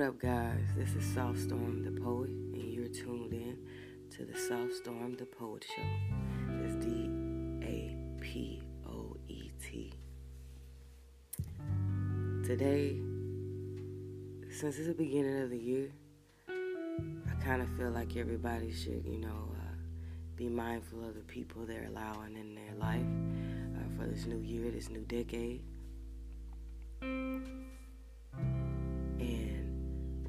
up, guys? This is Soft Storm the Poet, and you're tuned in to the Soft Storm the Poet Show. It's D A P O E T. Today, since it's the beginning of the year, I kind of feel like everybody should, you know, uh, be mindful of the people they're allowing in their life uh, for this new year, this new decade.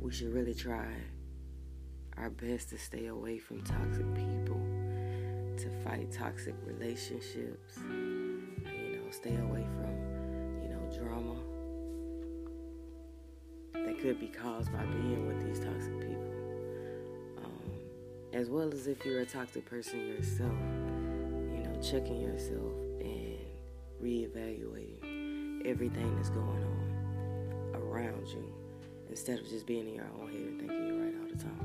We should really try our best to stay away from toxic people, to fight toxic relationships, you know, stay away from, you know, drama that could be caused by being with these toxic people. Um, as well as if you're a toxic person yourself, you know, checking yourself and reevaluating everything that's going on around you instead of just being in your own head and thinking you're right all the time.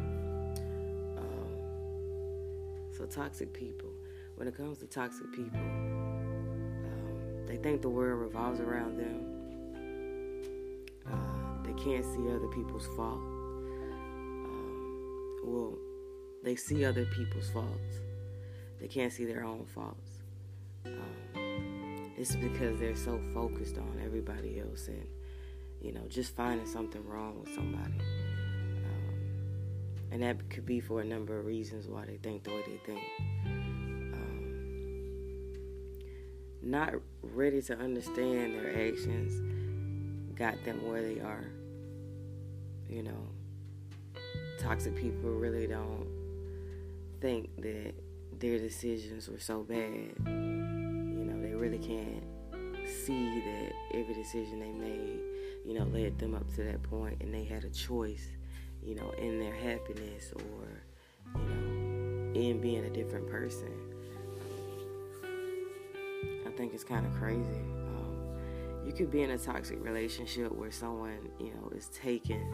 Um, so, toxic people, when it comes to toxic people, um, they think the world revolves around them. Uh, they can't see other people's fault. Um, well, they see other people's faults. They can't see their own faults. Um, it's because they're so focused on everybody else and you know, just finding something wrong with somebody. Um, and that could be for a number of reasons why they think the way they think. Um, not ready to understand their actions got them where they are. You know, toxic people really don't think that their decisions were so bad. You know, they really can't see that every decision they made you know, led them up to that point and they had a choice, you know, in their happiness or, you know, in being a different person. I think it's kind of crazy. Um, you could be in a toxic relationship where someone, you know, is taken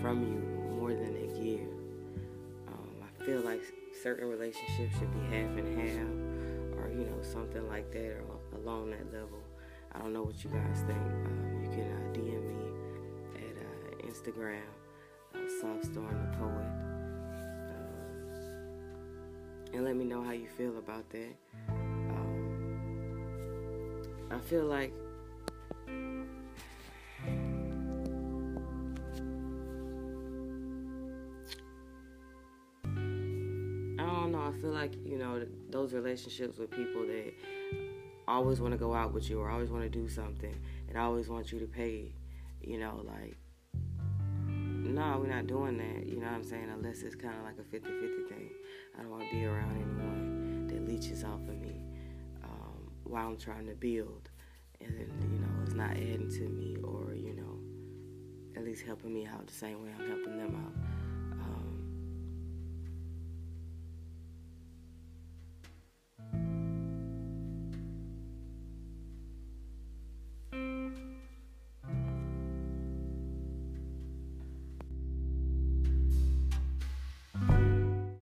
from you more than they give. Um, I feel like certain relationships should be half and half or, you know, something like that or along that level. I don't know what you guys think. Um, you can uh, Instagram, uh, Softstorm the Poet, uh, and let me know how you feel about that. Um, I feel like I don't know. I feel like you know those relationships with people that always want to go out with you or always want to do something and always want you to pay, you know, like, no, we're not doing that, you know what I'm saying? Unless it's kind of like a 50 50 thing. I don't want to be around anyone that leeches off of me um, while I'm trying to build. And then, you know, it's not adding to me or, you know, at least helping me out the same way I'm helping them out.